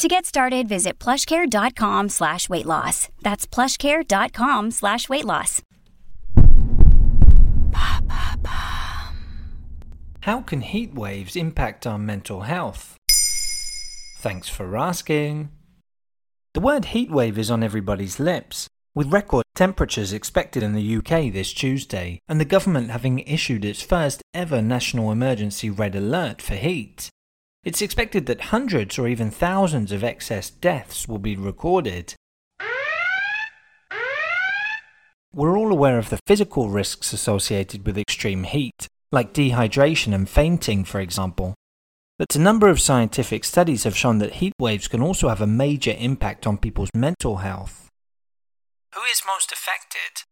To get started, visit plushcare.com slash weight loss. That's plushcare.com slash weight loss. How can heat waves impact our mental health? Thanks for asking. The word heatwave is on everybody's lips, with record temperatures expected in the UK this Tuesday, and the government having issued its first ever national emergency red alert for heat. It's expected that hundreds or even thousands of excess deaths will be recorded. We're all aware of the physical risks associated with extreme heat, like dehydration and fainting, for example. But a number of scientific studies have shown that heat waves can also have a major impact on people's mental health. Who is most affected?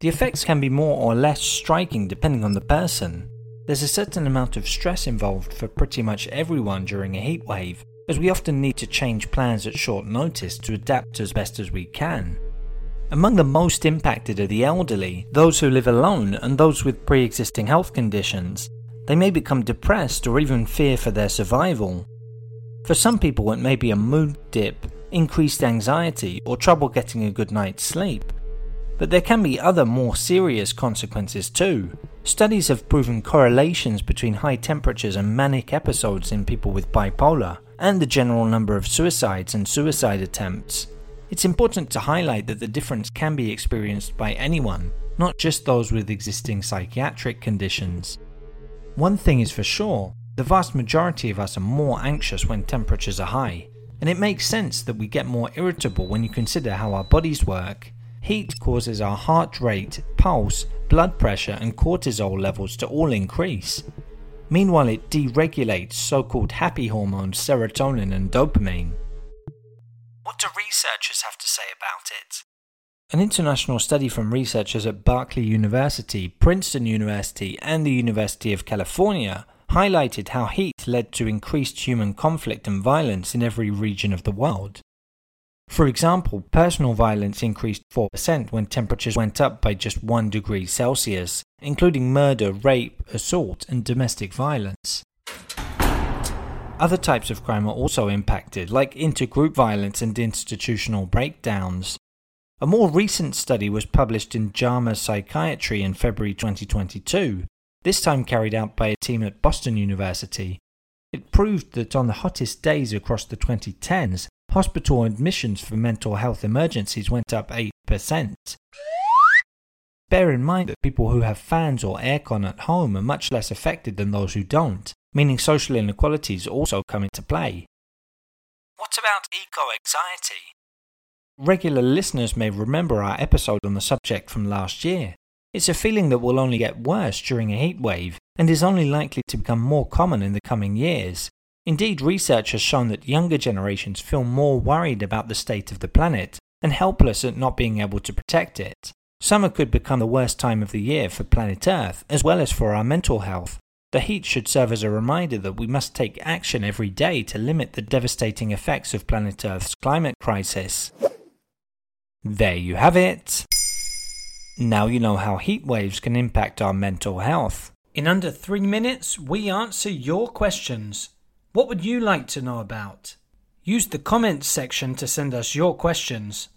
The effects can be more or less striking depending on the person. There's a certain amount of stress involved for pretty much everyone during a heatwave, as we often need to change plans at short notice to adapt as best as we can. Among the most impacted are the elderly, those who live alone, and those with pre existing health conditions. They may become depressed or even fear for their survival. For some people, it may be a mood dip, increased anxiety, or trouble getting a good night's sleep. But there can be other more serious consequences too. Studies have proven correlations between high temperatures and manic episodes in people with bipolar, and the general number of suicides and suicide attempts. It's important to highlight that the difference can be experienced by anyone, not just those with existing psychiatric conditions. One thing is for sure the vast majority of us are more anxious when temperatures are high, and it makes sense that we get more irritable when you consider how our bodies work Heat causes our heart rate, pulse, blood pressure, and cortisol levels to all increase. Meanwhile, it deregulates so called happy hormones serotonin and dopamine. What do researchers have to say about it? An international study from researchers at Berkeley University, Princeton University, and the University of California highlighted how heat led to increased human conflict and violence in every region of the world. For example, personal violence increased 4% when temperatures went up by just 1 degree Celsius, including murder, rape, assault, and domestic violence. Other types of crime are also impacted, like intergroup violence and institutional breakdowns. A more recent study was published in JAMA Psychiatry in February 2022, this time carried out by a team at Boston University. It proved that on the hottest days across the 2010s, hospital admissions for mental health emergencies went up 8%. Bear in mind that people who have fans or aircon at home are much less affected than those who don't, meaning social inequalities also come into play. What about eco anxiety? Regular listeners may remember our episode on the subject from last year. It's a feeling that will only get worse during a heatwave and is only likely to become more common in the coming years. Indeed, research has shown that younger generations feel more worried about the state of the planet and helpless at not being able to protect it. Summer could become the worst time of the year for planet Earth, as well as for our mental health. The heat should serve as a reminder that we must take action every day to limit the devastating effects of planet Earth's climate crisis. There you have it. Now you know how heat waves can impact our mental health. In under three minutes, we answer your questions. What would you like to know about? Use the comments section to send us your questions.